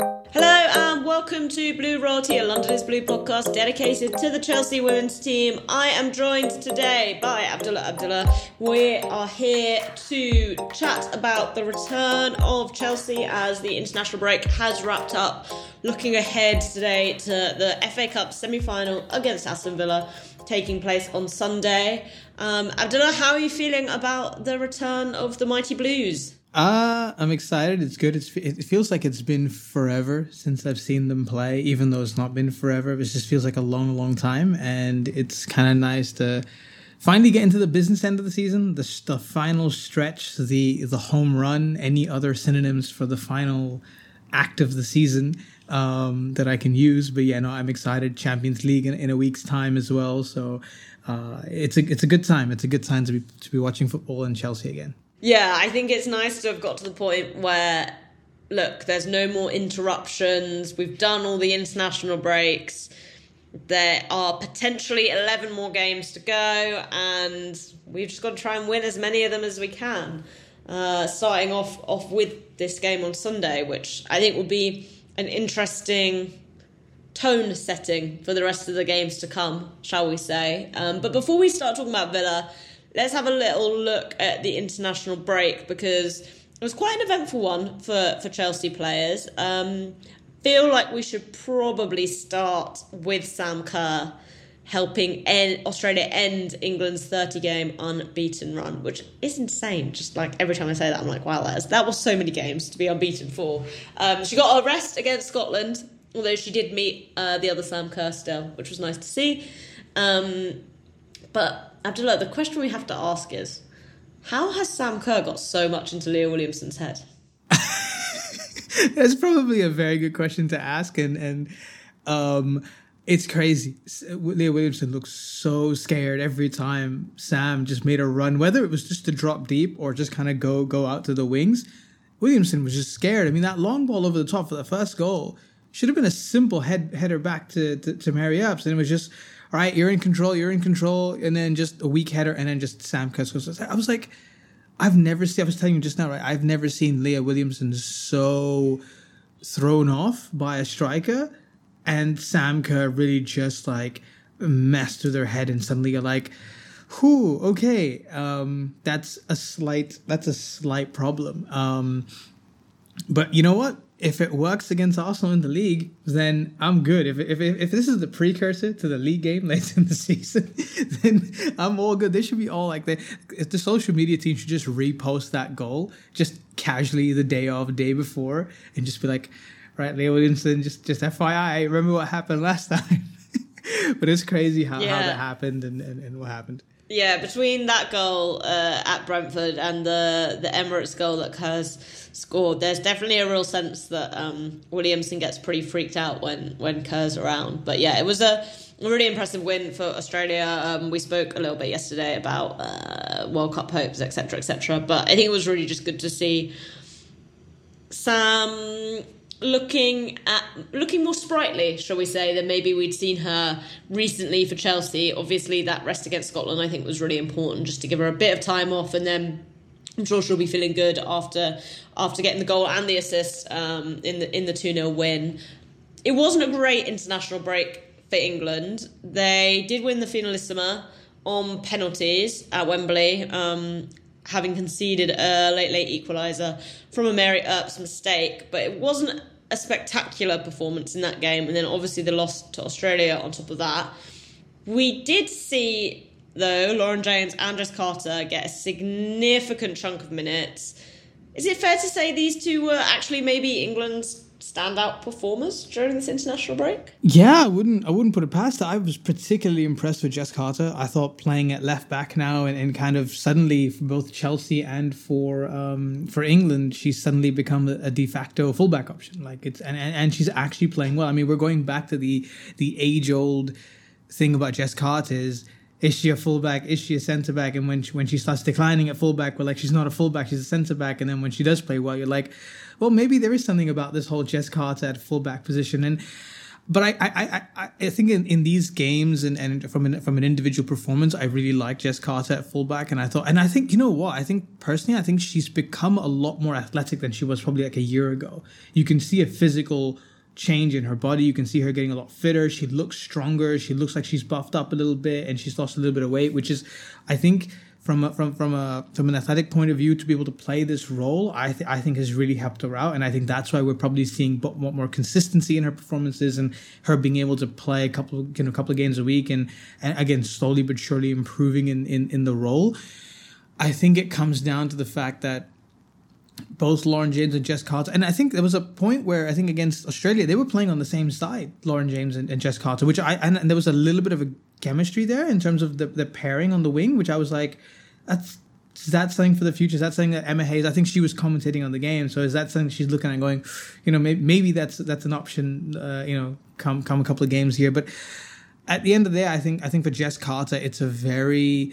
Hello and welcome to Blue Royalty, a London is Blue podcast dedicated to the Chelsea women's team. I am joined today by Abdullah Abdullah. We are here to chat about the return of Chelsea as the international break has wrapped up. Looking ahead today to the FA Cup semi final against Aston Villa taking place on Sunday. Um, Abdullah, how are you feeling about the return of the Mighty Blues? Uh, I'm excited. It's good. It's, it feels like it's been forever since I've seen them play, even though it's not been forever. It just feels like a long, long time. And it's kind of nice to finally get into the business end of the season, the, the final stretch, the, the home run, any other synonyms for the final act of the season um, that I can use. But yeah, no, I'm excited. Champions League in, in a week's time as well. So uh, it's a it's a good time. It's a good time to be to be watching football in Chelsea again. Yeah, I think it's nice to have got to the point where, look, there's no more interruptions. We've done all the international breaks. There are potentially 11 more games to go, and we've just got to try and win as many of them as we can. Uh, starting off off with this game on Sunday, which I think will be an interesting tone setting for the rest of the games to come, shall we say. Um, but before we start talking about Villa, let's have a little look at the international break because it was quite an eventful one for, for Chelsea players. Um, feel like we should probably start with Sam Kerr helping end, Australia end England's 30 game unbeaten run, which is insane. Just like every time I say that, I'm like, wow, that, is, that was so many games to be unbeaten for. Um, she got a rest against Scotland, although she did meet uh, the other Sam Kerr still, which was nice to see. Um, but Abdullah, the question we have to ask is how has Sam Kerr got so much into Leah Williamson's head? That's probably a very good question to ask, and and um, it's crazy. Leah Williamson looks so scared every time Sam just made a run, whether it was just to drop deep or just kind of go go out to the wings. Williamson was just scared. I mean, that long ball over the top for the first goal should have been a simple head header back to to, to Mary Earps, and it was just all right, you're in control, you're in control, and then just a weak header, and then just Sam cuts. I was like, I've never seen. I was telling you just now, right? I've never seen Leah Williamson so thrown off by a striker, and Sam Kerr really just like messed with her head, and suddenly you're like, "Who? Okay, um, that's a slight. That's a slight problem." Um, but you know what? If it works against Arsenal in the league, then I'm good. If, if, if this is the precursor to the league game later in the season, then I'm all good. They should be all like the if the social media team should just repost that goal just casually the day of, day before, and just be like, right, Leah Williamson, just just FYI, remember what happened last time. but it's crazy how, yeah. how that happened and, and, and what happened. Yeah, between that goal uh, at Brentford and the the Emirates goal that Kerr's scored, there's definitely a real sense that um, Williamson gets pretty freaked out when when Kerr's around. But yeah, it was a really impressive win for Australia. Um, we spoke a little bit yesterday about uh, World Cup hopes, etc., etc. But I think it was really just good to see Sam looking at looking more sprightly, shall we say, than maybe we'd seen her recently for Chelsea. Obviously, that rest against Scotland I think was really important, just to give her a bit of time off, and then I'm sure she'll be feeling good after after getting the goal and the assist um, in the in the two 0 win. It wasn't a great international break for England. They did win the finalissima on penalties at Wembley. Um, having conceded a late late equaliser from a Mary Earps mistake, but it wasn't a spectacular performance in that game. And then obviously the loss to Australia on top of that. We did see though Lauren James and Jess Carter get a significant chunk of minutes. Is it fair to say these two were actually maybe England's standout performers during this international break? Yeah, I wouldn't I wouldn't put it past that. I was particularly impressed with Jess Carter. I thought playing at left back now and, and kind of suddenly for both Chelsea and for um, for England, she's suddenly become a, a, de facto fullback option. Like it's and, and, and she's actually playing well. I mean, we're going back to the the age old thing about Jess Carter is is she a fullback? Is she a centre back? And when she, when she starts declining at fullback, we're like, she's not a fullback, she's a centre back. And then when she does play well, you're like, well, maybe there is something about this whole Jess Carter at fullback position. And but I, I, I, I think in, in these games and, and from an from an individual performance, I really like Jess Carter at fullback, and I thought, and I think you know what, I think personally, I think she's become a lot more athletic than she was probably like a year ago. You can see a physical change in her body. You can see her getting a lot fitter. She looks stronger. She looks like she's buffed up a little bit, and she's lost a little bit of weight, which is, I think from a, from from a from an athletic point of view to be able to play this role, I th- I think has really helped her out, and I think that's why we're probably seeing more, more consistency in her performances and her being able to play a couple you know a couple of games a week and and again slowly but surely improving in in in the role. I think it comes down to the fact that both Lauren James and Jess Carter. And I think there was a point where I think against Australia they were playing on the same side, Lauren James and, and Jess Carter, which I and, and, there was a little bit of a chemistry there in terms of the, the pairing on the wing, which I was like, that's is that something for the future? Is that something that Emma Hayes? I think she was commentating on the game, so is that something she's looking at going, you know, maybe, maybe that's that's an option, uh, you know, come come a couple of games here. But at the end of the day, I think I think for Jess Carter, it's a very,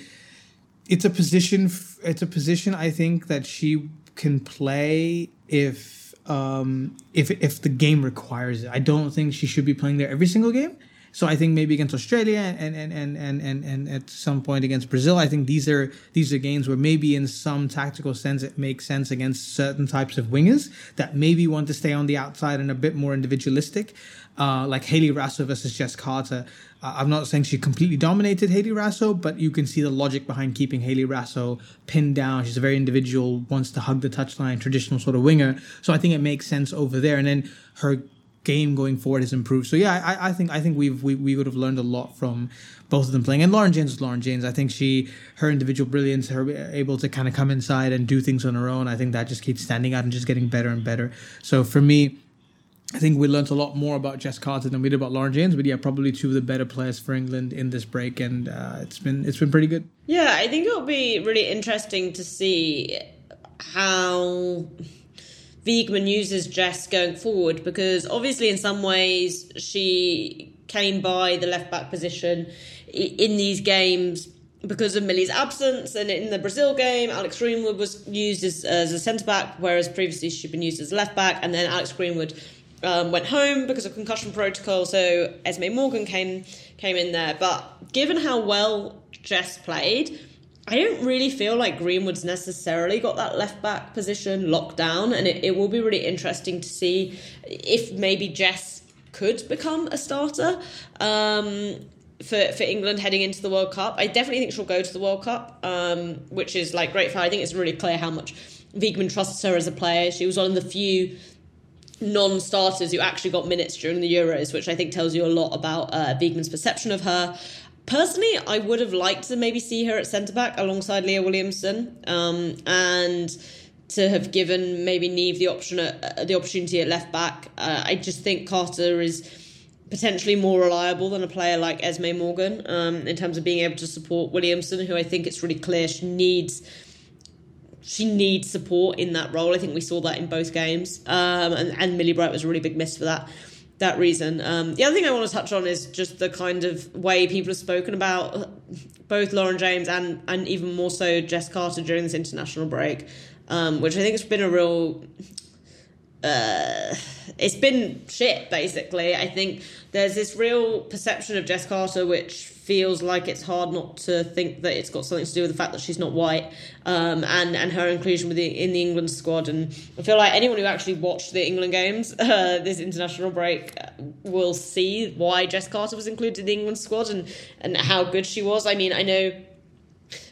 it's a position, it's a position I think that she can play if um if if the game requires it. I don't think she should be playing there every single game. So I think maybe against Australia and and, and, and, and, and at some point against Brazil, I think these are these are games where maybe in some tactical sense it makes sense against certain types of wingers that maybe want to stay on the outside and a bit more individualistic. Uh, like Hayley Raso versus Jess Carter. Uh, I'm not saying she completely dominated Hayley Raso, but you can see the logic behind keeping Hayley Raso pinned down. She's a very individual, wants to hug the touchline, traditional sort of winger. So I think it makes sense over there. And then her game going forward has improved. So yeah, I, I think I think we've we, we would have learned a lot from both of them playing. And Lauren James is Lauren James. I think she her individual brilliance, her able to kind of come inside and do things on her own. I think that just keeps standing out and just getting better and better. So for me. I think we learned a lot more about Jess Carter than we did about Lauren James, but yeah, probably two of the better players for England in this break, and uh, it's been it's been pretty good. Yeah, I think it'll be really interesting to see how Wiegman uses Jess going forward because obviously in some ways she came by the left back position in these games because of Millie's absence and in the Brazil game Alex Greenwood was used as, as a centre back whereas previously she'd been used as left back and then Alex Greenwood um, went home because of concussion protocol so Esme Morgan came came in there. But given how well Jess played I don't really feel like Greenwood's necessarily got that left back position locked down, and it, it will be really interesting to see if maybe Jess could become a starter um, for for England heading into the World Cup. I definitely think she'll go to the World Cup, um, which is like great for her. I think it's really clear how much Wiegman trusts her as a player. She was one of the few non-starters who actually got minutes during the Euros, which I think tells you a lot about uh, perception of her. Personally, I would have liked to maybe see her at centre back alongside Leah Williamson, um, and to have given maybe Niamh the option at, uh, the opportunity at left back. Uh, I just think Carter is potentially more reliable than a player like Esme Morgan um, in terms of being able to support Williamson, who I think it's really clear she needs she needs support in that role. I think we saw that in both games, um, and and Millie Bright was a really big miss for that that reason. Um, the other thing I want to touch on is just the kind of way people have spoken about both Lauren James and and even more so Jess Carter during this international break, um, which I think has been a real. Uh, it's been shit basically. I think there's this real perception of Jess Carter which feels like it's hard not to think that it's got something to do with the fact that she's not white um, and and her inclusion with the, in the England squad. And I feel like anyone who actually watched the England games uh, this international break uh, will see why Jess Carter was included in the England squad and and how good she was. I mean, I know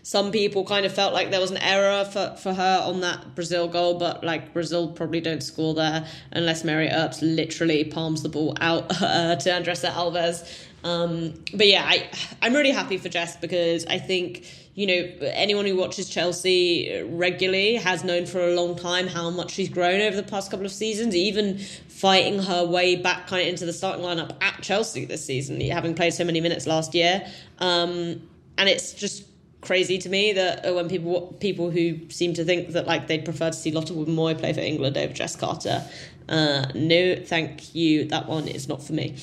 some people kind of felt like there was an error for, for her on that Brazil goal, but like Brazil probably don't score there unless Mary Earps literally palms the ball out uh, to Andressa Alves. Um, but yeah, I I'm really happy for Jess because I think you know anyone who watches Chelsea regularly has known for a long time how much she's grown over the past couple of seasons, even fighting her way back kind of into the starting lineup at Chelsea this season, having played so many minutes last year. Um, and it's just crazy to me that uh, when people people who seem to think that like they'd prefer to see Lotte Wubben-Moy play for England over Jess Carter. Uh, no, thank you. That one is not for me.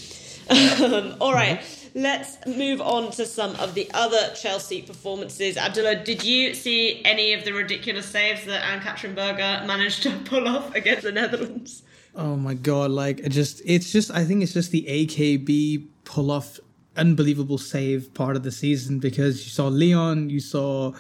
Um, all right, let's move on to some of the other Chelsea performances. Abdullah, did you see any of the ridiculous saves that Anne-Katrin Berger managed to pull off against the Netherlands? Oh my god! Like it just, it's just. I think it's just the AKB pull off unbelievable save part of the season because you saw Lyon, you saw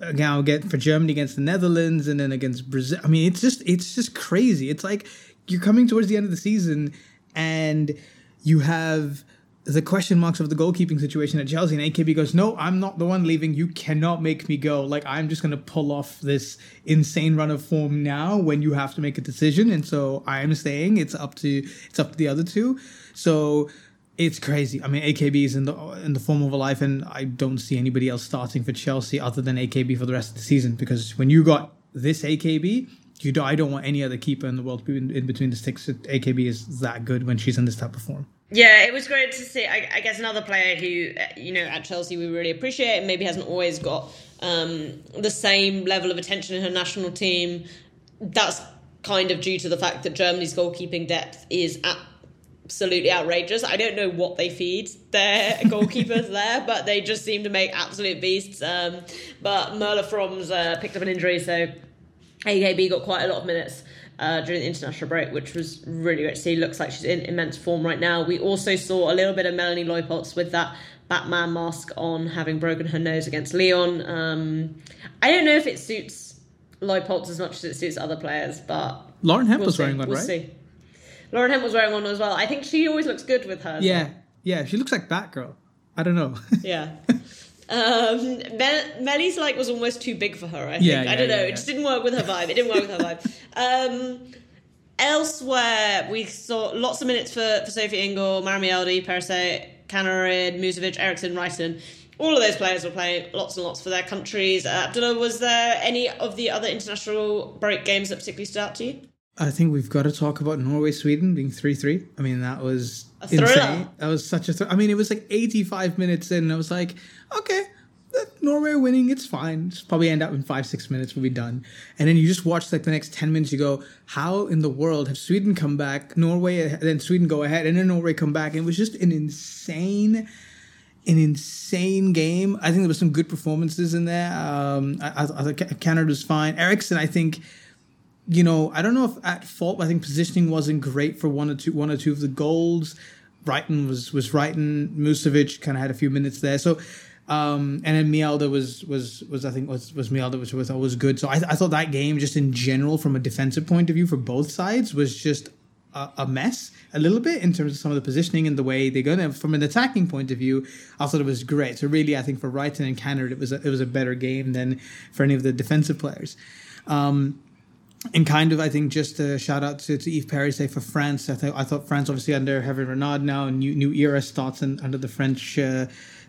uh, now get for Germany against the Netherlands, and then against Brazil. I mean, it's just, it's just crazy. It's like you're coming towards the end of the season, and you have the question marks of the goalkeeping situation at Chelsea, and AKB goes, "No, I'm not the one leaving. You cannot make me go. Like I'm just gonna pull off this insane run of form now when you have to make a decision, and so I am staying. It's up to it's up to the other two. So it's crazy. I mean, AKB is in the in the form of a life, and I don't see anybody else starting for Chelsea other than AKB for the rest of the season because when you got this AKB. You do, I don't want any other keeper in the world in, in between the sticks. AKB is that good when she's in this type of form. Yeah, it was great to see. I, I, guess another player who, uh, you know, at Chelsea we really appreciate and maybe hasn't always got um, the same level of attention in her national team. That's kind of due to the fact that Germany's goalkeeping depth is absolutely outrageous. I don't know what they feed their goalkeepers there, but they just seem to make absolute beasts. Um, but Merle Frohms uh, picked up an injury, so AKB got quite a lot of minutes uh, during the international break, which was really great to see. Looks like she's in immense form right now. We also saw a little bit of Melanie Leupolz with that Batman mask on, having broken her nose against Lyon. Um, I don't know if it suits Leupolz as much as it suits other players, but Lauren Hemp we'll was see. wearing one, we'll right? See. Lauren Hemp was wearing one as well. I think she always looks good with her. Yeah, yeah, she looks like Batgirl. I don't know. yeah. Um, Mel- Melly's like was almost too big for her. I think. Yeah, yeah, I don't know. Yeah, it just didn't work with her vibe. It didn't work with her vibe. Um, elsewhere, we saw lots of minutes for, for Sophie Ingle, Maren Mjelde, Perisset, Kaneryd, Musovic, Eriksson, Reiten. All of those players were playing lots and lots for their countries. Uh, Abdullah, was there any of the other international break games that particularly stood out to you? I think we've got to talk about Norway Sweden being 3 3. I mean, that was insane. That was such a thr- I mean, it was like 85 minutes in, and I was like, okay, Norway winning, it's fine. It's probably end up in five, six minutes, we'll be done. And then you just watch like the next 10 minutes, you go, how in the world have Sweden come back, Norway, then Sweden go ahead, and then Norway come back? And it was just an insane an insane game. I think there were some good performances in there. Um, I, I, I was fine. Eriksson, I think you know, I don't know if at fault. I think positioning wasn't great for one or two, one or two of the goals. Reiten was was Reiten. Musovic kind of had a few minutes there. So, um, and then Mjelde was was was I think was was Mjelde which was always good. So I, I thought that game just in general from a defensive point of view for both sides was just a, a mess a little bit in terms of some of the positioning and the way they go. And from an attacking point of view, I thought it was great. So really, I think for Reiten and Kaneryd, it was a, it was a better game than for any of the defensive players. Um, and kind of, I think, just a shout out to, to Eve Perisset for France. I, th- I thought France, obviously, under Hervé Renard now, new new era starts in, under the French uh,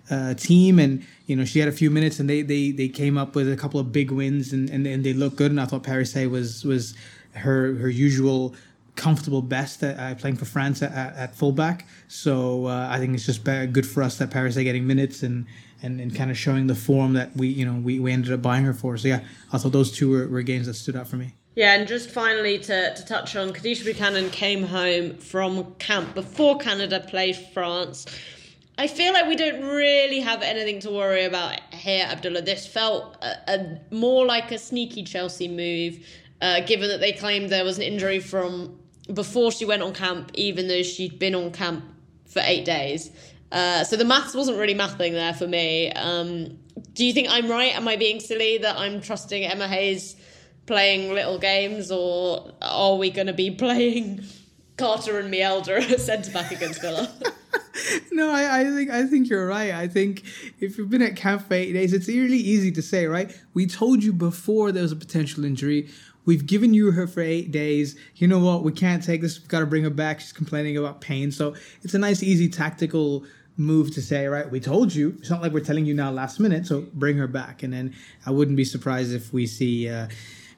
uh, team. And, you know, she had a few minutes and they they, they came up with a couple of big wins and, and, and they looked good. And I thought Perisset was, was her, her usual comfortable best at, uh, playing for France at, at fullback. So uh, I think it's just good for us that Perisset getting minutes and, and, and kind of showing the form that we, you know, we, we ended up buying her for. So yeah, I thought those two were, were games that stood out for me. Yeah, and just finally to, to touch on, Kadeisha Buchanan came home from camp before Canada played France. I feel like we don't really have anything to worry about here, Abdullah. This felt a, a more like a sneaky Chelsea move, uh, given that they claimed there was an injury from before she went on camp, even though she'd been on camp for eight days. Uh, so the maths wasn't really mathing there for me. Um, do you think I'm right? Am I being silly that I'm trusting Emma Hayes? Playing little games, or are we going to be playing Carter and Mjelde centre back against Villa? no, I, I, think I think you're right. I think if you've been at camp for eight days, it's really easy to say, right? We told you before there was a potential injury. We've given you her for eight days. You know what? We can't take this. We've got to bring her back. She's complaining about pain. So it's a nice, easy tactical move to say, right, we told you. It's not like we're telling you now last minute. So bring her back. And then I wouldn't be surprised if we see. Uh,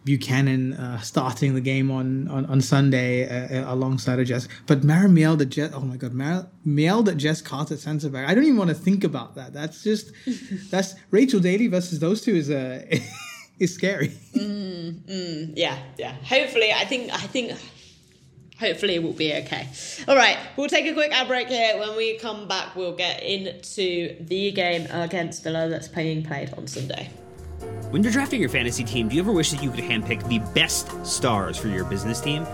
Buchanan uh, starting the game on on, on Sunday uh, uh alongside of Jess. But Mara Mjelde at Jess, oh my God, Mara Mjelde at Jess Carter centre back. I don't even want to think about that. That's just that's Rachel Daly versus those two is uh, is scary. Mm, mm, yeah, yeah. Hopefully, I think I think hopefully it will be okay. All right, we'll take a quick ad break here. When we come back, we'll get into the game against Villa that's being played on Sunday. When you're drafting your fantasy team, do you ever wish that you could handpick the best stars for your business team?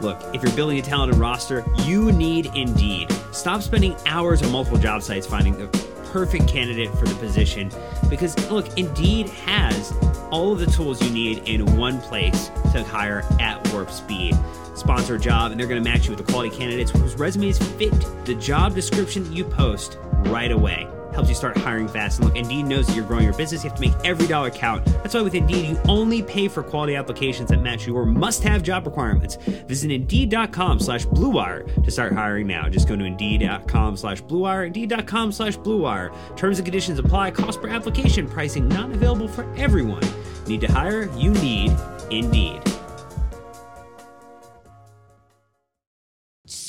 Look, if you're building a talented roster, you need Indeed. Stop spending hours on multiple job sites finding the perfect candidate for the position because, look, Indeed has all of the tools you need in one place to hire at warp speed. Sponsor a job, and they're going to match you with the quality candidates whose resumes fit the job description you post right away helps you start hiring fast. And look, Indeed knows that you're growing your business. You have to make every dollar count. That's why with Indeed, you only pay for quality applications that match your must-have job requirements. Visit Indeed.com slash BlueWire to start hiring now. Just go to Indeed.com slash BlueWire, Indeed.com slash BlueWire. Terms and conditions apply. Cost per application. Pricing not available for everyone. Need to hire? You need Indeed.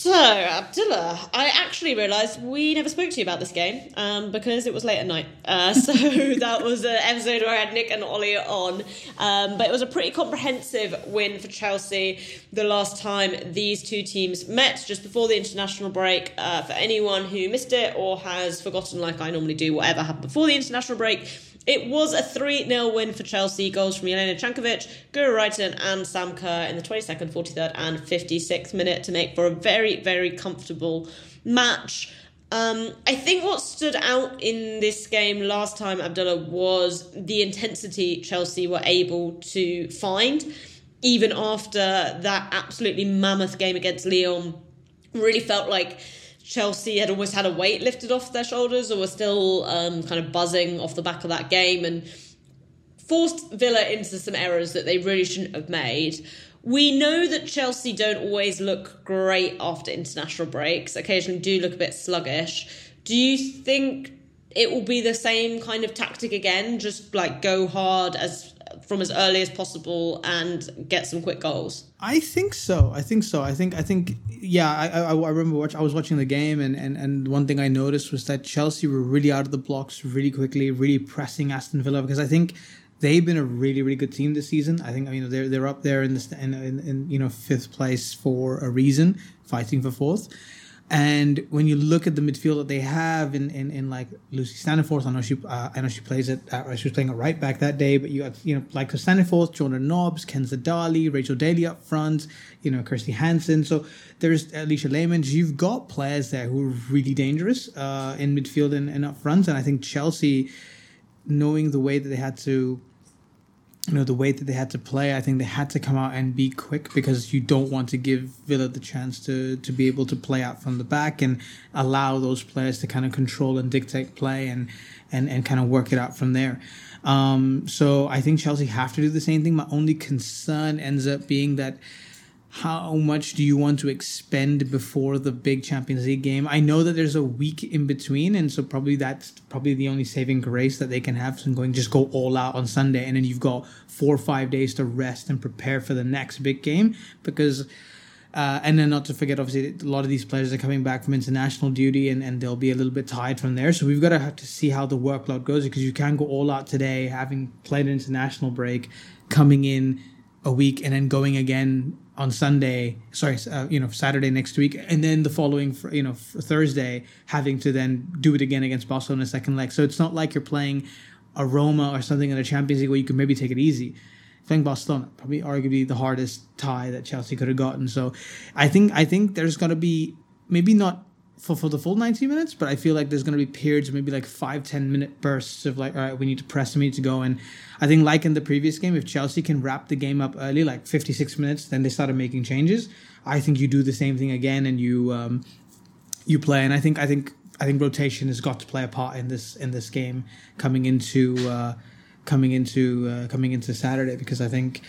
So, Abdullah, I actually realised we never spoke to you about this game um, because it was late at night. Uh, so that was an episode where I had Nick and Ollie on. Um, but it was a pretty comprehensive win for Chelsea the last time these two teams met, just before the international break. Uh, for anyone who missed it or has forgotten, like I normally do, whatever happened before the international break, it was a 3 0 win for Chelsea. Goals from Jelena Cankovic, Guro Reiten, and Sam Kerr in the 22nd, 43rd, and 56th minute to make for a very, very comfortable match. Um, I think what stood out in this game last time, Abdullah, was the intensity Chelsea were able to find, even after that absolutely mammoth game against Lyon. Really felt like Chelsea had almost had a weight lifted off their shoulders or were still um, kind of buzzing off the back of that game and forced Villa into some errors that they really shouldn't have made. We know that Chelsea don't always look great after international breaks, occasionally do look a bit sluggish. Do you think it will be the same kind of tactic again? Just like go hard as from as early as possible and get some quick goals? I think so. I think so. I think. I think. Yeah. I. I, I remember. Watch, I was watching the game, and, and and one thing I noticed was that Chelsea were really out of the blocks really quickly, really pressing Aston Villa because I think they've been a really really good team this season. I think. I mean, they're they're up there in the in, in, in you know fifth place for a reason, fighting for fourth. And when you look at the midfield that they have in, in, in like Lucy Staniforth, I know she uh, I know she plays it. She was playing it right back that day. But you got you know like Staniforth, Jordan Nobbs, Kenza Dali, Rachel Daly up front. You know Kirsty Hanson. So there's Alisha Lehmann. You've got players there who are really dangerous uh, in midfield and, and up front. And I think Chelsea, knowing the way that they had to you know the way that they had to play i think they had to come out and be quick because you don't want to give villa the chance to to be able to play out from the back and allow those players to kind of control and dictate play and and and kind of work it out from there. Um, so i think chelsea have to do the same thing. My only concern ends up being that how much do you want to expend before the big Champions League game? I know that there's a week in between, and so probably that's probably the only saving grace that they can have. So going just go all out on Sunday, and then you've got four or five days to rest and prepare for the next big game. Because, uh, and then not to forget, obviously, a lot of these players are coming back from international duty, and, and they'll be a little bit tired from there. So we've got to have to see how the workload goes because you can't go all out today, having played an international break, coming in a week and then going again on Sunday, sorry, uh, you know, Saturday next week, and then the following, you know, Thursday, having to then do it again against Barcelona second leg. So it's not like you're playing a Roma or something in the Champions League where you can maybe take it easy. Playing Barcelona, probably arguably the hardest tie that Chelsea could have gotten. So I think I think there's to be maybe not for, for the full 90 minutes, but I feel like there's going to be periods, maybe like five, 10 minute bursts of like, all right, we need to press, we need to go. And I think, like in the previous game, if Chelsea can wrap the game up early, like 56 minutes, then they started making changes. I think you do the same thing again and you, um, you play. And I think, I think, I think rotation has got to play a part in this, in this game coming into, uh, coming into, uh, coming into Saturday because I think,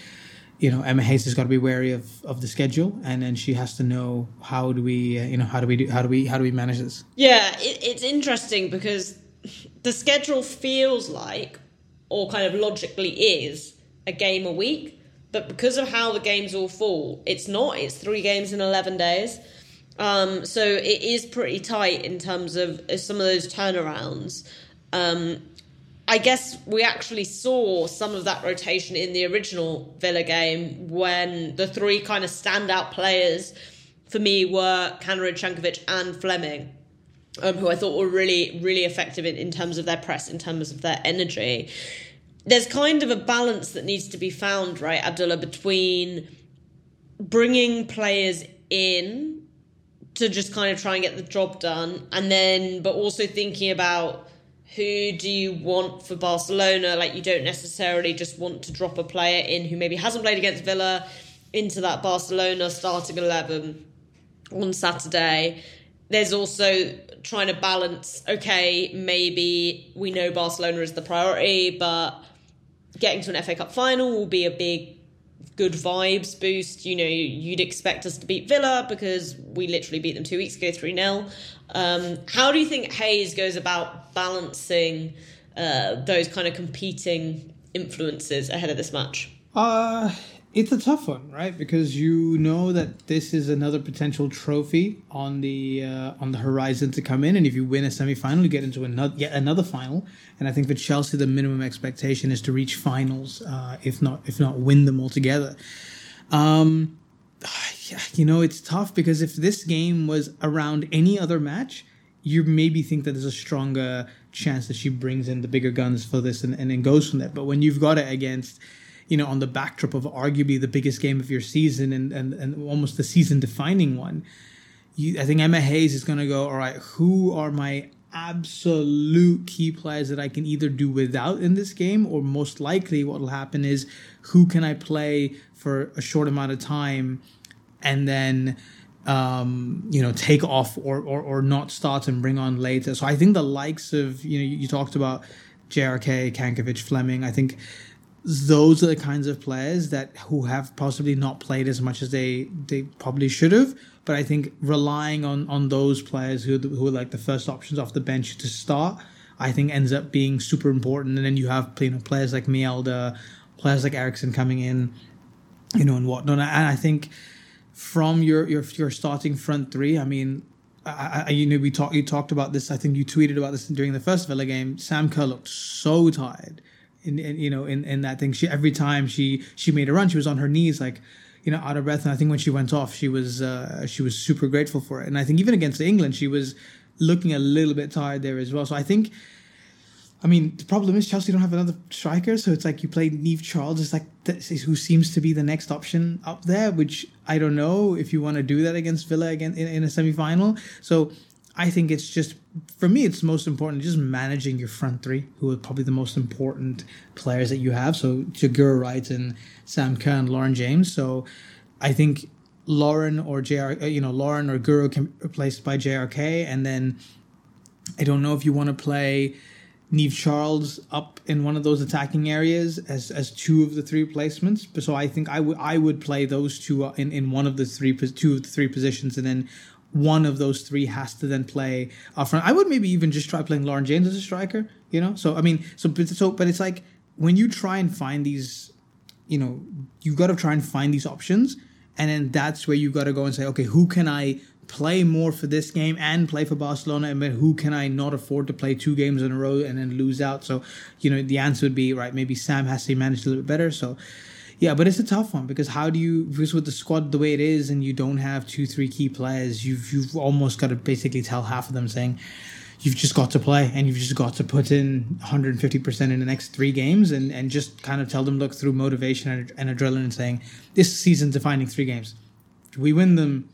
you know Emma Hayes has got to be wary of, of the schedule, and then she has to know how do we uh, you know how do we do how do we how do we manage this? Yeah, it, it's interesting because the schedule feels like, or kind of logically is, a game a week, but because of how the games all fall, it's not. It's three games in eleven days. Um, so it is pretty tight in terms of some of those turnarounds. Um, I guess we actually saw some of that rotation in the original Villa game when the three kind of standout players for me were Kaneryd, Cankovic, and Fleming. Um, who I thought were really, really effective in, in terms of their press, in terms of their energy. There's kind of a balance that needs to be found, right, Abdullah, between bringing players in to just kind of try and get the job done, and then but also thinking about who do you want for Barcelona? Like you don't necessarily just want to drop a player in who maybe hasn't played against Villa into that Barcelona starting eleven on Saturday. There's also trying to balance. Okay, maybe we know Barcelona is the priority, but getting to an FA Cup final will be a big good vibes boost. You know, you'd expect us to beat Villa because we literally beat them two weeks ago, 3 0. Um, how do you think Hayes goes about balancing uh, those kind of competing influences ahead of this match? Uh, it's a tough one, right? Because you know that this is another potential trophy on the uh, on the horizon to come in, and if you win a semi final, you get into another yet another final. And I think for Chelsea, the minimum expectation is to reach finals, uh, if not if not win them altogether. Um, you know, it's tough because if this game was around any other match, you maybe think that there's a stronger chance that she brings in the bigger guns for this and, and then goes from there. But when you've got it against you know, on the backdrop of arguably the biggest game of your season and, and, and almost the season defining one, you, I think Emma Hayes is going to go, all right, who are my absolute key players that I can either do without in this game, or most likely what will happen is who can I play for a short amount of time and then um, you know, take off or, or, or not start and bring on later. So I think the likes of, you know, you, you talked about JRK, Cankovic, Fleming. I think those are the kinds of players that who have possibly not played as much as they they probably should have. But I think relying on on those players who who are like the first options off the bench to start, I think ends up being super important. And then you have you know players like Mjelde, players like Eriksson coming in, you know, and whatnot. And I think from your your your starting front three, I mean. I, I, you know, we talked. You talked about this. I think you tweeted about this during the first Villa game. Sam Kerr looked so tired in, in you know in, in that thing. She every time she she made a run she was on her knees like you know out of breath. And i think when she went off she was uh, she was super grateful for it. And i think even against england she was looking a little bit tired there as well. So i think I mean, the problem is Chelsea don't have another striker, so it's like you play Niamh Charles, it's like who seems to be the next option up there, which I don't know if you want to do that against Villa again in, in a semi final. So I think it's just for me, it's most important just managing your front three, who are probably the most important players that you have. So Guro Reiten and Sam Kerr and Lauren James. So I think Lauren or JR, uh, you know, Lauren or Guro can be replaced by JRK, and then I don't know if you want to play Niamh Charles up in one of those attacking areas as as two of the three placements. So I think I would I would play those two in in one of the three two of the three positions, and then one of those three has to then play up front. I would maybe even just try playing Lauren James as a striker. You know, so I mean, so but so but it's like when you try and find these, you know, you got to try and find these options, and then that's where you got to go and say, okay, who can I play more for this game and play for Barcelona, and then who can I not afford to play two games in a row and then lose out? So, you know, the answer would be right. Maybe Sam has to manage a little bit better. So yeah, but it's a tough one because how do you because with the squad the way it is and you don't have two, three key players, you've you've almost got to basically tell half of them saying you've just got to play and you've just got to put in 150% in the next three games and, and just kind of tell them look through motivation and, and adrenaline saying this season defining three games we win them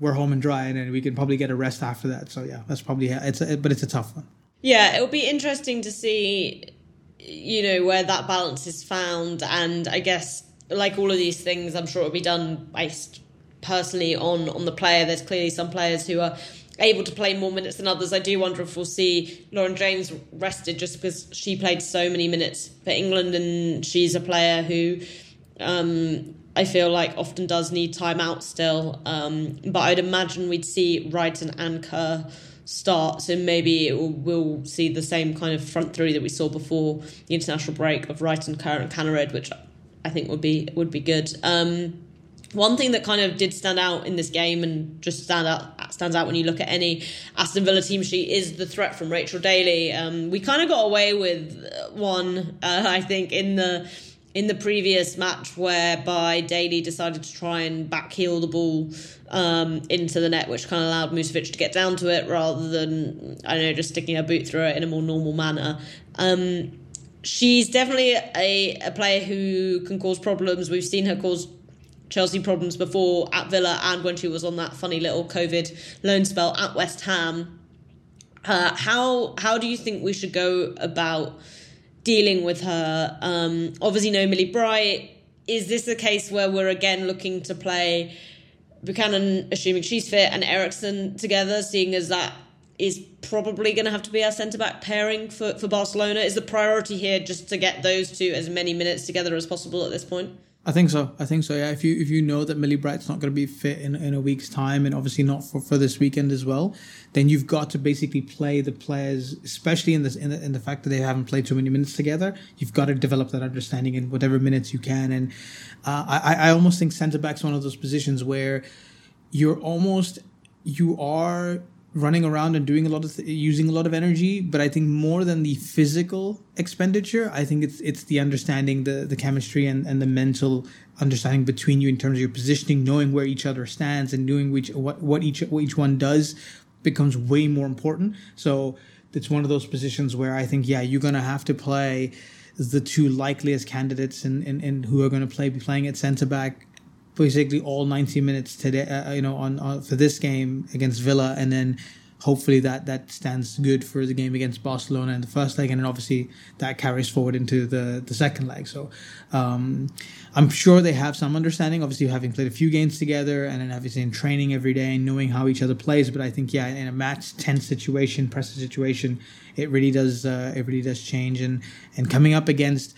we're home and dry and then we can probably get a rest after that. So yeah that's probably it's a, but it's a tough one. Yeah it'll be interesting to see you know where that balance is found. And i guess like all of these things i'm sure it'll be done based personally on on the player. There's clearly some players who are able to play more minutes than others. I do wonder if we'll see lauren james rested just because she played so many minutes for england and she's a player who um, I feel like often does need time out still. Um, but I'd imagine we'd see Wright and Kerr starts and maybe it will, we'll see the same kind of front three that we saw before the international break of Wright and Kerr and Kaneryd, which I think would be would be good. Um, one thing that kind of did stand out in this game and just stand out stands out when you look at any Aston Villa team sheet is the threat from Rachel Daly. Um, we kind of got away with one, uh, I think, in the in the previous match whereby Daly decided to try and backheel the ball um, into the net, which kind of allowed Musovic to get down to it rather than, I don't know, just sticking her boot through it in a more normal manner. Um, she's definitely a, a player who can cause problems. We've seen her cause Chelsea problems before at Villa and when she was on that funny little COVID loan spell at West Ham. Uh, how how do you think we should go about dealing with her? Um, obviously, no Millie Bright. Is this a case where we're again looking to play Buchanan, assuming she's fit, and Eriksson together, seeing as that is probably going to have to be our centre back pairing for, for Barcelona? Is the priority here just to get those two as many minutes together as possible at this point? I think so. I think so. Yeah. If you if you know that Millie Bright's not going to be fit in, in a week's time, and obviously not for, for this weekend as well, then you've got to basically play the players, especially in this in the, in the fact that they haven't played too many minutes together. You've got to develop that understanding in whatever minutes you can. And uh, I I almost think centre back's one of those positions where you're almost you are running around and doing a lot of th- using a lot of energy but i think more than the physical expenditure i think it's it's the understanding the the chemistry and, and the mental understanding between you in terms of your positioning knowing where each other stands and knowing which what what each what each one does becomes way more important. So it's one of those positions where i think yeah you're going to have to play the two likeliest candidates and and, and who are going to play be playing at center back basically all 90 minutes today, uh, you know, on, on, for this game against Villa, and then hopefully that that stands good for the game against Barcelona in the first leg, and then obviously that carries forward into the the second leg. So um, I'm sure they have some understanding. Obviously, having played a few games together, and then obviously in training every day, and knowing how each other plays. But I think yeah, in a match tense situation, pressure situation, it really does uh, it really does change, and and coming up against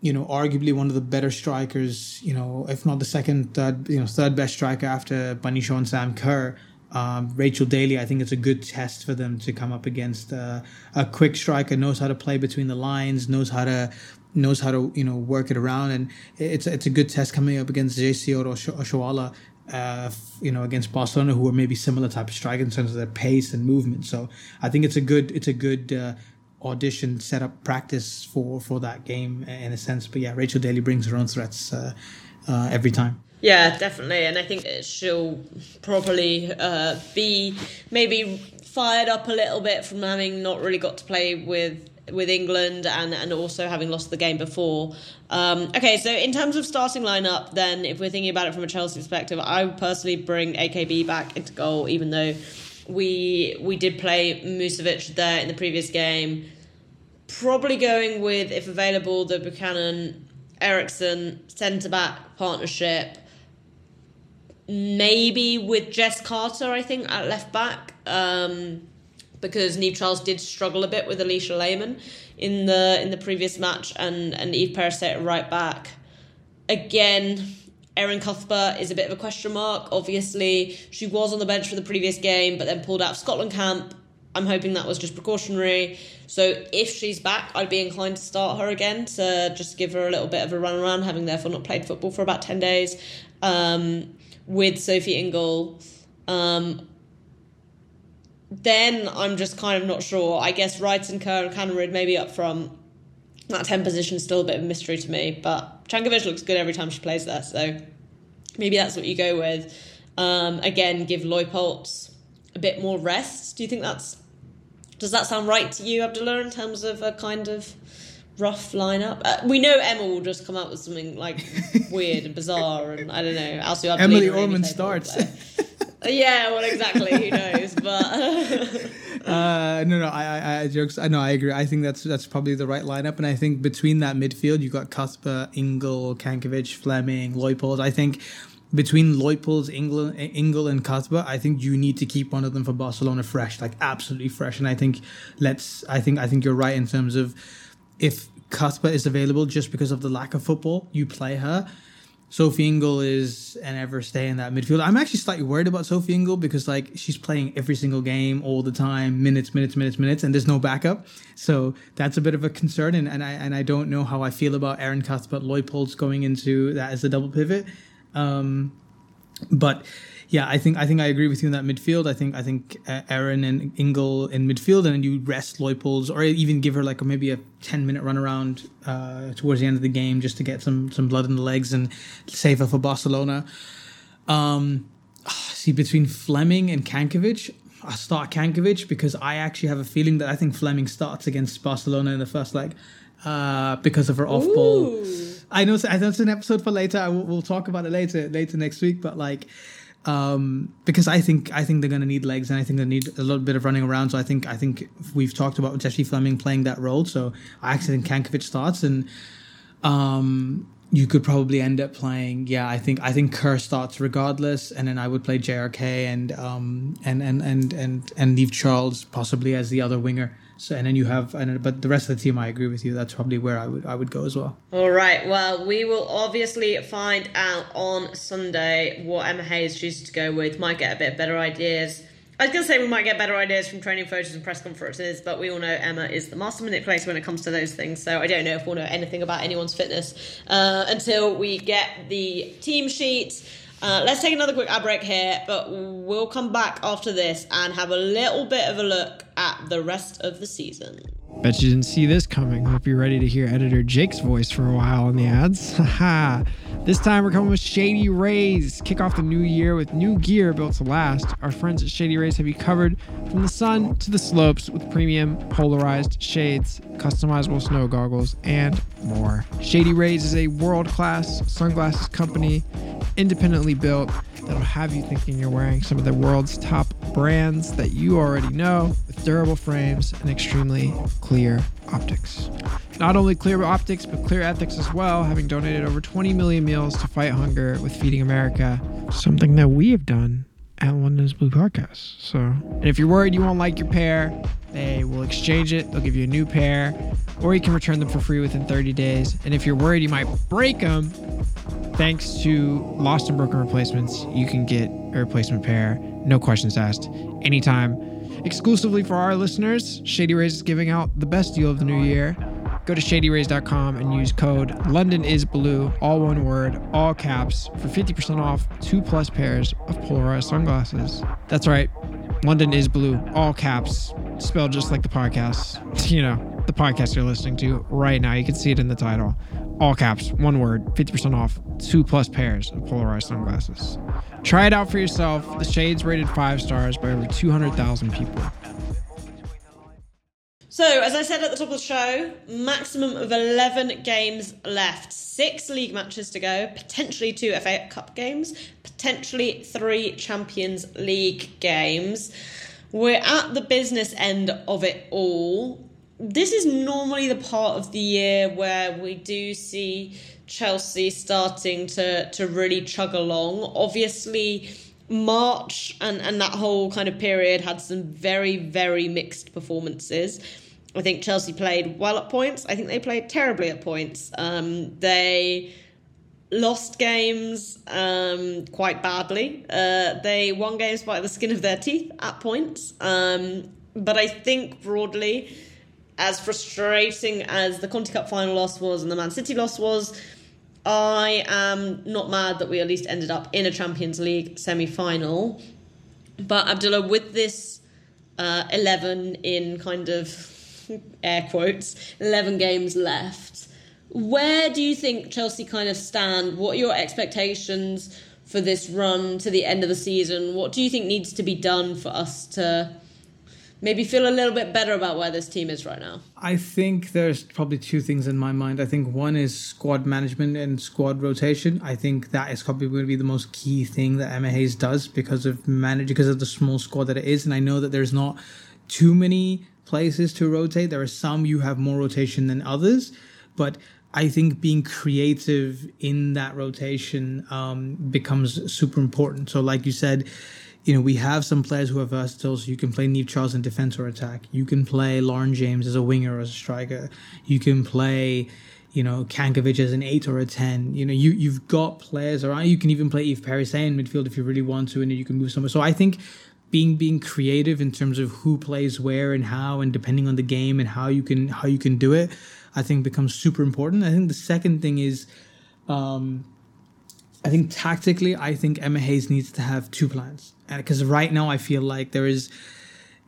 you know, arguably one of the better strikers, you know, if not the second, third, you know, third best striker after Bunny Shaw and Sam Kerr. Um, Rachel Daly, I think it's a good test for them to come up against uh, a quick striker, knows how to play between the lines, knows how to knows how to you know work it around, and it's it's a good test coming up against JC or Oshoala, uh, you know, against Barcelona, who are maybe similar type of striker in terms of their pace and movement. So I think it's a good it's a good uh, audition, set up practice for for that game in a sense. But yeah, Rachel Daly brings her own threats uh, uh, every time. Yeah, definitely, and I think she'll probably uh, be maybe fired up a little bit from having not really got to play with with England and and also having lost the game before. Um, okay, so in terms of starting lineup, then if we're thinking about it from a Chelsea perspective, I would personally bring AKB back into goal, even though we we did play Musovic there in the previous game. Probably going with, if available, the Buchanan Eriksson centre back partnership. Maybe with Jess Carter, I think, at left back. Um, because Niamh Charles did struggle a bit with Alisha Lehmann in the in the previous match and, and Eve Perisset right back. Again, Erin Cuthbert is a bit of a question mark. Obviously, she was on the bench for the previous game, but then pulled out of Scotland camp. I'm hoping that was just precautionary. So if she's back, I'd be inclined to start her again to just give her a little bit of a run around, having therefore not played football for about 10 days um, with Sophie Ingle. Um, then I'm just kind of not sure. I guess Wright and Kerr and Kaneryd maybe up front. That 10 position is still a bit of a mystery to me, but Cankovic looks good every time she plays there, so maybe that's what you go with. Um, again, give Leupolz a bit more rest. Do you think that's does that sound right to you, Abdullah, in terms of a kind of rough lineup? Uh, we know Emma will just come out with something like weird and bizarre, and I don't know. Also, Emily Ormond starts. Yeah, well, exactly. Who knows? But uh, no, no. I, I, I jokes. I know. I agree. I think that's that's probably the right lineup, and I think between that midfield, you got Cuthbert, Ingle, Cankovic, Fleming, Leupolz. I think between Leupolz, Ingle, Ingle, and Cuthbert, I think you need to keep one of them for Barcelona fresh, like absolutely fresh. And I think let's. I think I think you're right in terms of if Cuthbert is available just because of the lack of football, you play her. Sophie Ingle is and ever stay in that midfield. I'm actually slightly worried about Sophie Ingle because like she's playing every single game all the time, minutes, minutes, minutes, minutes, and there's no backup. So that's a bit of a concern. And, and I and I don't know how I feel about Erin Cuthbert Leupolz going into that as a double pivot. Um, but yeah, I think I think I agree with you in that midfield. I think I think uh, Erin and Ingle in midfield, and then you rest Leupolz, or even give her like a, maybe a ten minute run around uh, towards the end of the game just to get some some blood in the legs and save her for Barcelona. Um, see between Fleming and Cankovic, I start Cankovic because I actually have a feeling that I think Fleming starts against Barcelona in the first leg uh, because of her off ball I know I know it's an episode for later. I will, we'll talk about it later later next week. But like, um, because I think I think they're going to need legs and I think they need a little bit of running around. So I think I think we've talked about Jessie Fleming playing that role. So I actually think Cankovic starts and um, you could probably end up playing. Yeah, I think I think Kerr starts regardless, and then I would play JRK and um and and and and and leave Charles possibly as the other winger. So and then you have, and but the rest of the team, I agree with you. That's probably where I would I would go as well. All right. Well, we will obviously find out on Sunday what Emma Hayes chooses to go with. Might get a bit better ideas. I was gonna say we might get better ideas from training photos and press conferences, but we all know Emma is the master manipulator when it comes to those things. So I don't know if we'll know anything about anyone's fitness uh, until we get the team sheet. Uh, let's take another quick ad break here, but we'll come back after this and have a little bit of a look at the rest of the season. Bet you didn't see this coming. Hope you're ready to hear editor Jake's voice for a while in the ads. Haha. This time we're coming with Shady Rays. Kick off the new year with new gear built to last. Our friends at Shady Rays have you covered from the sun to the slopes with premium polarized shades, customizable snow goggles, and more. Shady Rays is a world class sunglasses company, independently built, that'll have you thinking you're wearing some of the world's top brands that you already know with durable frames and extremely clear optics. Not only clear optics, but clear ethics as well, having donated over 20 million meals to fight hunger with Feeding America, something that we have done at London's Blue Podcast. So, and if you're worried you won't like your pair, they will exchange it. They'll give you a new pair, or you can return them for free within 30 days. And if you're worried you might break them, thanks to Lost and Broken Replacements, you can get a replacement pair, no questions asked, anytime. Exclusively for our listeners, Shady Rays is giving out the best deal of the new year. Go to shadyrays.com and use code London is blue, all one word, all caps, for 50% off two plus pairs of polarized sunglasses. That's right, London is blue, all caps, spelled just like the podcast. You know, the podcast you're listening to right now. You can see it in the title. All caps, one word, 50% off, two plus pairs of polarized sunglasses. Try it out for yourself. The shade's rated five stars by over 200,000 people. So, as I said at the top of the show, maximum of 11 games left. Six league matches to go, potentially two FA Cup games, potentially three Champions League games. We're at the business end of it all. This is normally the part of the year where we do see Chelsea starting to, to really chug along. Obviously, March and, and that whole kind of period had some very, very mixed performances. I think Chelsea played well at points. I think they played terribly at points. Um, they lost games um, quite badly. Uh, they won games by the skin of their teeth at points. Um, but I think broadly, as frustrating as the Conti Cup final loss was and the Man City loss was, I am not mad that we at least ended up in a Champions League semi final. But Abdullah, with this uh, 11 in kind of air quotes, 11 games left. Where do you think Chelsea kind of stand? What are your expectations for this run to the end of the season? What do you think needs to be done for us to maybe feel a little bit better about where this team is right now? I think there's probably two things in my mind. I think one is squad management and squad rotation. I think that is probably going to be the most key thing that Emma Hayes does because of manage because of the small squad that it is. And I know that there's not too many places to rotate. There are some you have more rotation than others, but I think being creative in that rotation um, becomes super important. So, like you said, you know, we have some players who are versatile, so you can play Niamh Charles in defense or attack. You can play Lauren James as a winger or as a striker. You can play, you know, Cankovic as an eight or a ten. You know, you you've got players around. You can even play Eve Perisset in midfield if you really want to, and you can move somewhere. So I think being being creative in terms of who plays where and how and depending on the game and how you can how you can do it i think becomes super important i think the second thing is um i think tactically i think emma hayes needs to have two plans because right now i feel like there is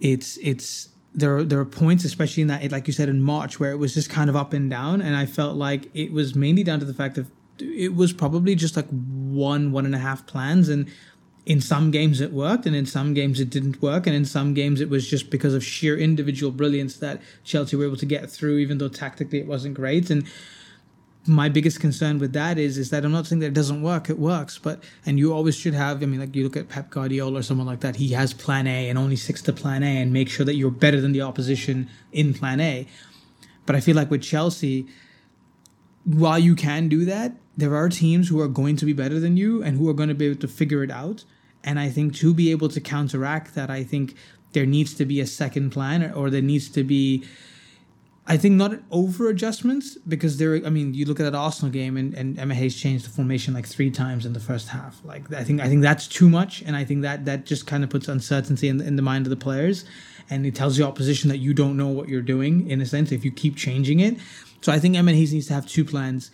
it's it's there there are points especially in that like you said in march where it was just kind of up and down and i felt like it was mainly down to the fact that it was probably just like one one and a half plans and in some games it worked and in some games it didn't work and in some games it was just because of sheer individual brilliance that Chelsea were able to get through even though tactically it wasn't great and my biggest concern with that is is that I'm not saying that it doesn't work. It works, but and you always should have. I mean, like you look at Pep Guardiola or someone like that. He has Plan A and only sticks to Plan A and make sure that you're better than the opposition in Plan A. But I feel like with Chelsea, while you can do that, there are teams who are going to be better than you and who are going to be able to figure it out. And I think to be able to counteract that, I think there needs to be a second plan or there needs to be I think not over adjustments because there. I mean, you look at that Arsenal game and, and Emma Hayes changed the formation like three times in the first half. Like I think I think that's too much, and I think that that just kind of puts uncertainty in the, in the mind of the players, and it tells the opposition that you don't know what you're doing in a sense if you keep changing it. So I think Emma Hayes needs to have two plans,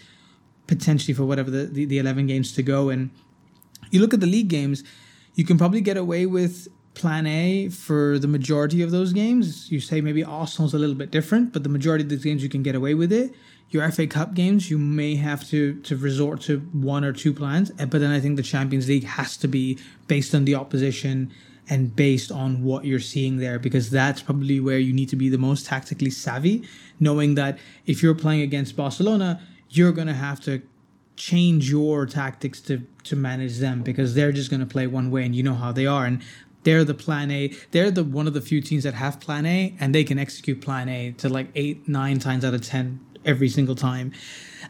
potentially for whatever the, the, the eleven games to go. And you look at the league games, you can probably get away with plan A for the majority of those games. You say maybe Arsenal's a little bit different, but the majority of the games you can get away with it. Your FA Cup games, you may have to to resort to one or two plans, eh, but then I think the Champions League has to be based on the opposition and based on what you're seeing there because that's probably where you need to be the most tactically savvy, knowing that if you're playing against Barcelona, you're going to have to change your tactics to to manage them because they're just going to play one way and you know how they are and they're the plan A. They're the one of the few teams that have plan A and they can execute plan A to like eight, nine times out of ten every single time.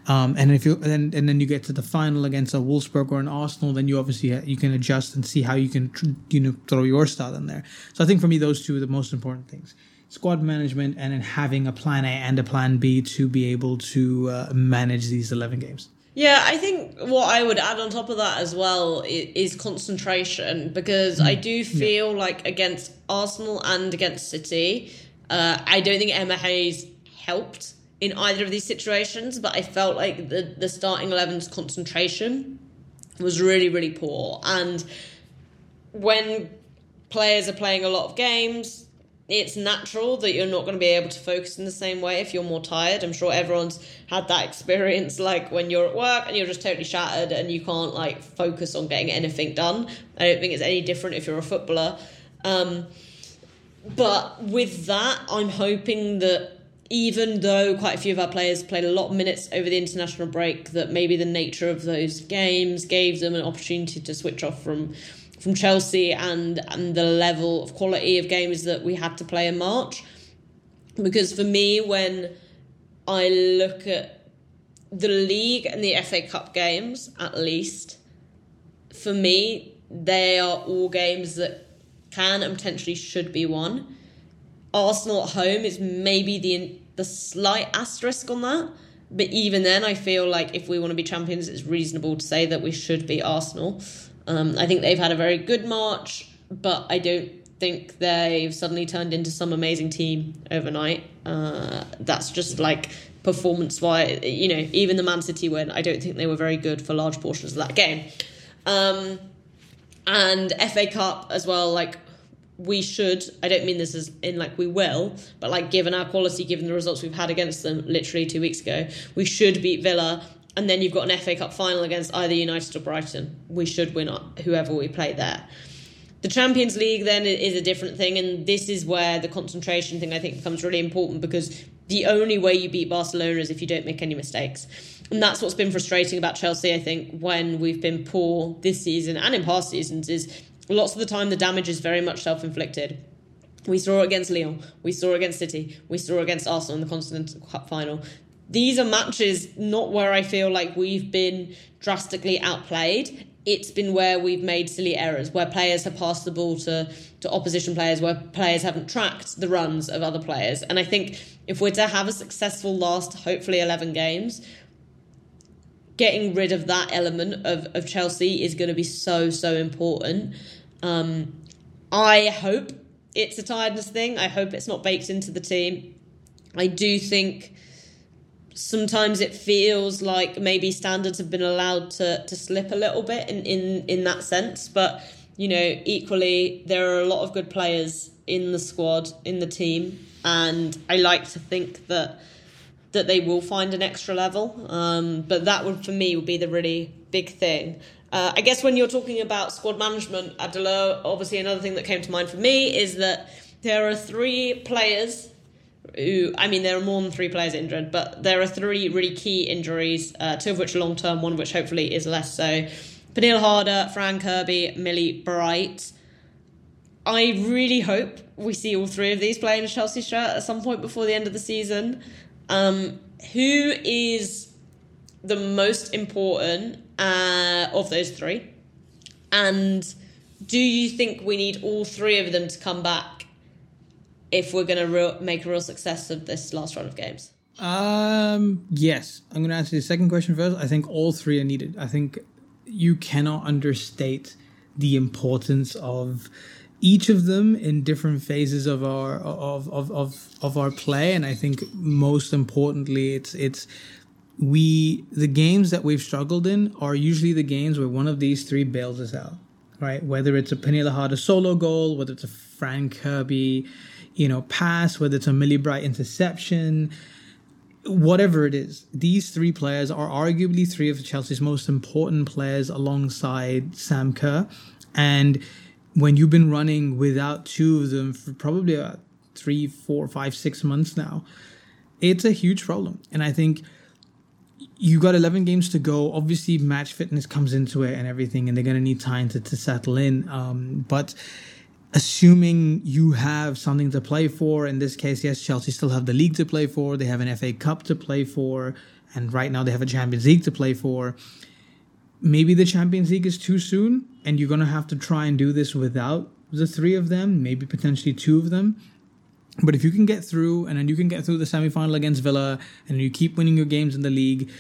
Um, and if you and, and then you get to the final against a Wolfsburg or an Arsenal, then you obviously you can adjust and see how you can you know throw your style in there. So I think for me those two are the most important things: squad management and then having a plan A and a plan B to be able to uh, manage these eleven games. Yeah, I think what I would add on top of that as well is, concentration because mm. I do feel yeah. like against Arsenal and against City, uh, I don't think Emma Hayes helped in either of these situations, but I felt like the, the starting 11's concentration was really, really poor. And when players are playing a lot of games, it's natural that you're not going to be able to focus in the same way if you're more tired. I'm sure everyone's had that experience, like when you're at work and you're just totally shattered and you can't like focus on getting anything done. I don't think it's any different if you're a footballer. Um, but with that, I'm hoping that even though quite a few of our players played a lot of minutes over the international break, that maybe the nature of those games gave them an opportunity to switch off from from Chelsea and and the level of quality of games that we had to play in March. Because for me, when I look at the league and the FA Cup games, at least, for me, they are all games that can and potentially should be won. Arsenal at home is maybe the the slight asterisk on that. But even then, I feel like if we want to be champions, it's reasonable to say that we should be Arsenal. Um, I think they've had a very good March, but I don't think they've suddenly turned into some amazing team overnight. Uh, that's just like performance wise, you know, even the Man City win, I don't think they were very good for large portions of that game. Um, and FA Cup as well, like we should, I don't mean this as in like we will, but like given our quality, given the results we've had against them literally two weeks ago, we should beat Villa and then you've got an FA Cup final against either United or Brighton. We should win whoever we play there. The Champions League then is a different thing, and this is where the concentration thing I think becomes really important because the only way you beat Barcelona is if you don't make any mistakes. And that's what's been frustrating about Chelsea, I think, when we've been poor this season and in past seasons, is lots of the time the damage is very much self inflicted. We saw against Lyon. We saw against City. We saw against Arsenal in the Continental Cup final these are matches not where I feel like we've been drastically outplayed. It's been where we've made silly errors, where players have passed the ball to, to opposition players, where players haven't tracked the runs of other players. And I think if we're to have a successful last, hopefully, 11 games, getting rid of that element of, of Chelsea is going to be so, so important. Um, I hope it's a tiredness thing. I hope it's not baked into the team. I do think sometimes it feels like maybe standards have been allowed to, to slip a little bit in, in, in that sense. But, you know, equally, there are a lot of good players in the squad, in the team. And I like to think that that they will find an extra level. Um, but that would, for me, would be the really big thing. Uh, I guess when you're talking about squad management, Abdullah, obviously another thing that came to mind for me is that there are three players who, I mean, there are more than three players injured, but there are three really key injuries, uh, two of which long term, one of which hopefully is less so. Pernille Harder, Fran Kirby, Millie Bright. I really hope we see all three of these play in a Chelsea shirt at some point before the end of the season. Um, who is the most important uh, of those three? And do you think we need all three of them to come back if we're going to re- make a real success of this last run of games? Um, yes. I'm going to answer the second question first. I think all three are needed. I think you cannot understate the importance of each of them in different phases of our of of of, of our play and I think most importantly it's it's we the games that we've struggled in are usually the games where one of these three bails us out right whether it's a Pernille Harder solo goal whether it's a Fran Kirby you know pass whether it's a Millie Bright interception whatever it is, these three players are arguably three of Chelsea's most important players alongside Sam Kerr. And when you've been running without two of them for probably about three, four, five, six months now, it's a huge problem. And I think you've got 11 games to go. Obviously, match fitness comes into it and everything, and they're going to need time to, to settle in. Um, but assuming you have something to play for. In this case, yes, Chelsea still have the league to play for. They have an FA Cup to play for, and right now they have a Champions League to play for. Maybe the Champions League is too soon, and you're gonna have to try and do this without the three of them, maybe potentially two of them. But if you can get through, and then you can get through the semi final against Villa, and you keep winning your games in the league,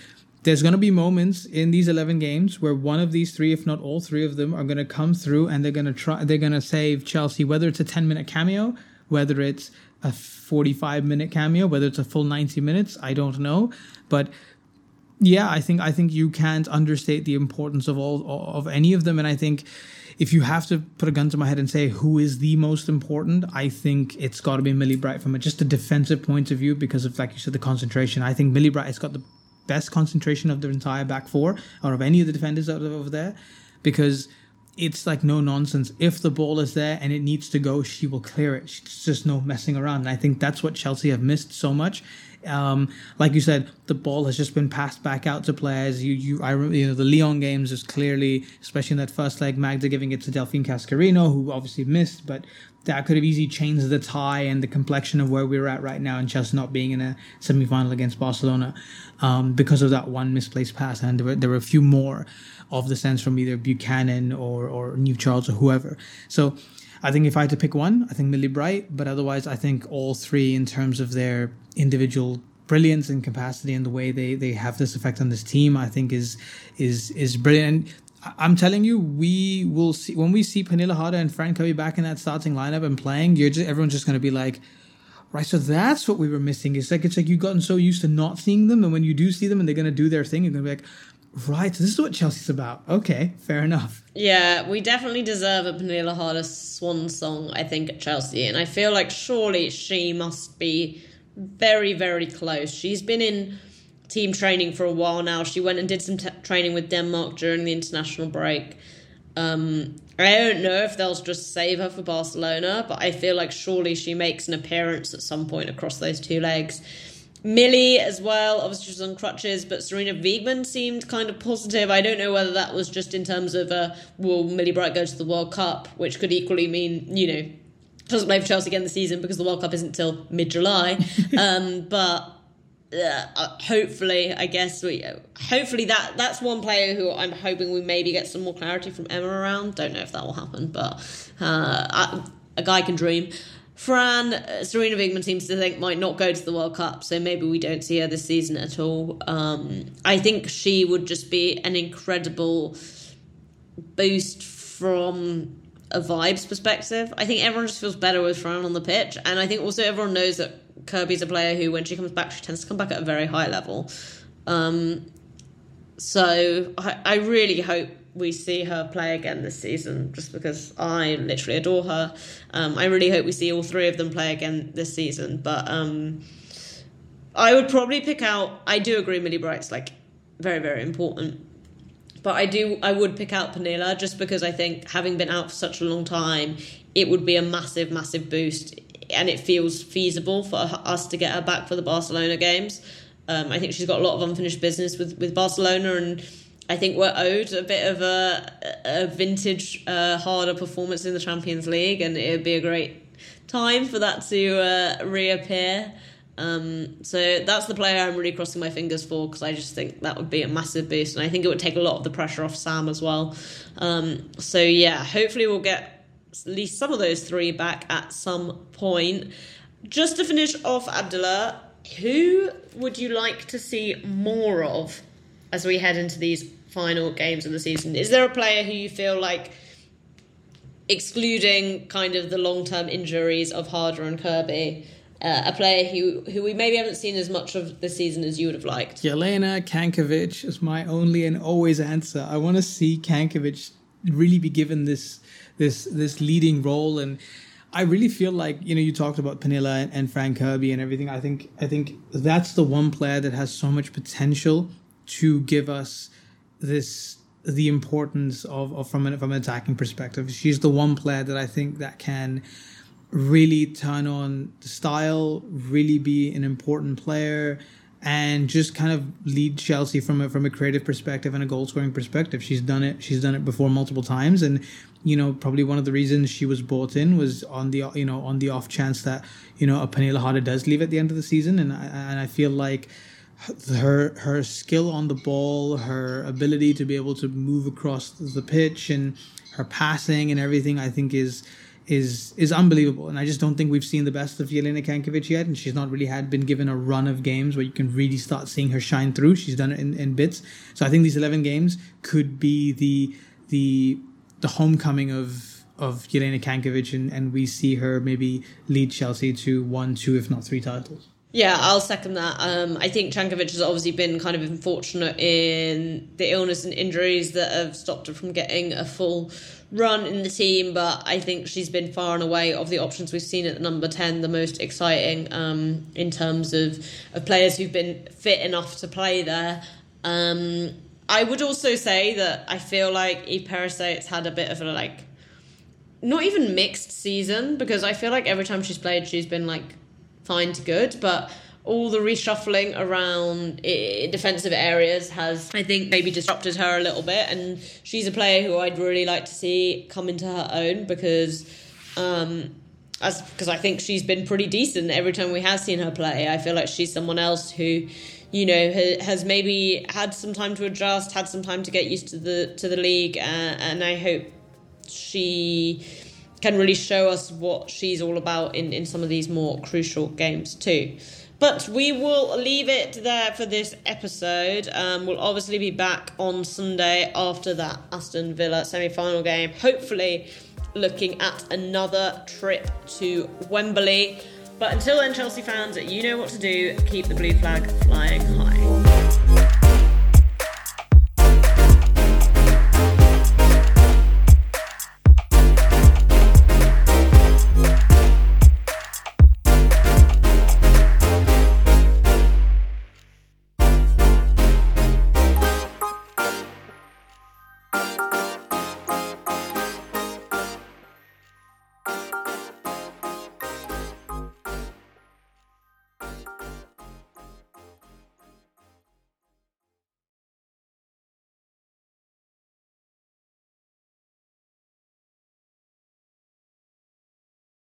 there's going to be moments in these 11 games where one of these three if not all three of them are going to come through and they're going to try they're going to save chelsea whether it's a 10 minute cameo whether it's a 45 minute cameo whether it's a full 90 minutes i don't know but yeah i think i think you can't understate the importance of all of any of them and i think if you have to put a gun to my head and say who is the most important, I think it's got to be Millie Bright from a, just a defensive point of view because of, like you said, the concentration. I think Millie Bright has got the best concentration of the entire back four or of any of the defenders out of over there because it's like no nonsense. If the ball is there and it needs to go, she will clear it. She's just no messing around. And I think that's what Chelsea have missed so much. Um, like you said, the ball has just been passed back out to players. You, you, I, you know, the Lyon games is clearly, especially in that first leg, Magda giving it to Delphine Cascarino, who obviously missed, but that could have easily changed the tie and the complexion of where we're at right now and Chelsea not being in a semi-final against Barcelona um, because of that one misplaced pass. And there were, there were a few more of the sense from either Buchanan or, or Niamh Charles or whoever. So I think if I had to pick one, I think Millie Bright, but otherwise I think all three in terms of their individual brilliance and capacity and the way they, they have this effect on this team, I think is is is brilliant. I'm telling you, we will see when we see Pernille Harder and Fran Kirby back in that starting lineup and playing. You're just everyone's just going to be like, right. So that's what we were missing. It's like it's like you've gotten so used to not seeing them, and when you do see them and they're going to do their thing, you're going to be like, right. So this is what Chelsea's about. Okay, fair enough. Yeah, we definitely deserve a Pernille Harder swan song. I think at Chelsea, and I feel like surely she must be very very close. She's been in team training for a while now. She went and did some t- training with Denmark during the international break. Um, I don't know if they'll just save her for Barcelona, but I feel like surely she makes an appearance at some point across those two legs. Millie as well, obviously she's on crutches, but Sarina Wiegman seemed kind of positive. I don't know whether that was just in terms of uh, will Millie Bright go to the World Cup, which could equally mean you know doesn't play for Chelsea again this season because the World Cup isn't till mid July. um, but uh, hopefully, I guess we hopefully that that's one player who I'm hoping we maybe get some more clarity from Emma around. Don't know if that will happen, but uh, a guy can dream. Fran, Serena Sarina Wiegman seems to think might not go to the World Cup, so maybe we don't see her this season at all. Um, I think she would just be an incredible boost from a vibes perspective. I think everyone just feels better with Fran on the pitch, and I think also everyone knows that Kirby's a player who, when she comes back, she tends to come back at a very high level. Um, so I, I really hope we see her play again this season, just because I literally adore her. Um, I really hope we see all three of them play again this season. But um, I would probably pick out. I do agree, Millie Bright's like very very important. But I do, I would pick out Pernille just because I think having been out for such a long time, it would be a massive, massive boost and it feels feasible for us to get her back for the Barcelona games. Um, I think she's got a lot of unfinished business with, with Barcelona, and I think we're owed a bit of a, a vintage, uh, Harder performance in the Champions League, and it would be a great time for that to uh, reappear. Um, so that's the player I'm really crossing my fingers for because I just think that would be a massive boost, and I think it would take a lot of the pressure off Sam as well. Um, so yeah, hopefully we'll get at least some of those three back at some point. Just to finish off, Abdullah, who would you like to see more of as we head into these final games of the season? Is there a player who you feel like, excluding kind of the long term injuries of Harder and Kirby, uh, a player who who we maybe haven't seen as much of this season as you would have liked? Jelena Cankovic is my only and always answer. I want to see Cankovic really be given this this this leading role and I really feel like you know you talked about Pernille and, and Fran Kirby and everything. I think I think that's the one player that has so much potential to give us this the importance of, of from an from an attacking perspective. She's the one player that I think that can really turn on the style, really be an important player, and just kind of lead Chelsea from a from a creative perspective and a goal scoring perspective. She's done it. She's done it before multiple times, and you know, probably one of the reasons she was bought in was on the you know on the off chance that you know a Pernille Harder does leave at the end of the season, and I, and I feel like her her skill on the ball, her ability to be able to move across the pitch, and her passing and everything, I think is is is unbelievable. And I just don't think we've seen the best of Jelena Cankovic yet, and she's not really had been given a run of games where you can really start seeing her shine through. She's done it in, in bits, so I think these eleven games could be the the the homecoming of of Jelena Cankovic, and, and we see her maybe lead Chelsea to one, two, if not three titles. Yeah, I'll second that. Um, I think Cankovic has obviously been kind of unfortunate in the illness and injuries that have stopped her from getting a full run in the team, but I think she's been far and away of the options we've seen at number 10 the most exciting um, in terms of, of players who've been fit enough to play there. Um, I would also say that I feel like Eve Perisset's had a bit of a like not even mixed season because I feel like every time she's played she's been like fine to good, but all the reshuffling around defensive areas has, I think, maybe disrupted her a little bit. And she's a player who I'd really like to see come into her own because, um, as because I think she's been pretty decent every time we have seen her play. I feel like she's someone else who you know has maybe had some time to adjust, had some time to get used to the to the league, uh, and I hope she can really show us what she's all about in in some of these more crucial games too. But we will leave it there for this episode. Um, we'll obviously be back on Sunday after that Aston Villa semi final game. Hopefully, looking at another trip to Wembley. But until then, Chelsea fans, you know what to do. Keep the blue flag flying high.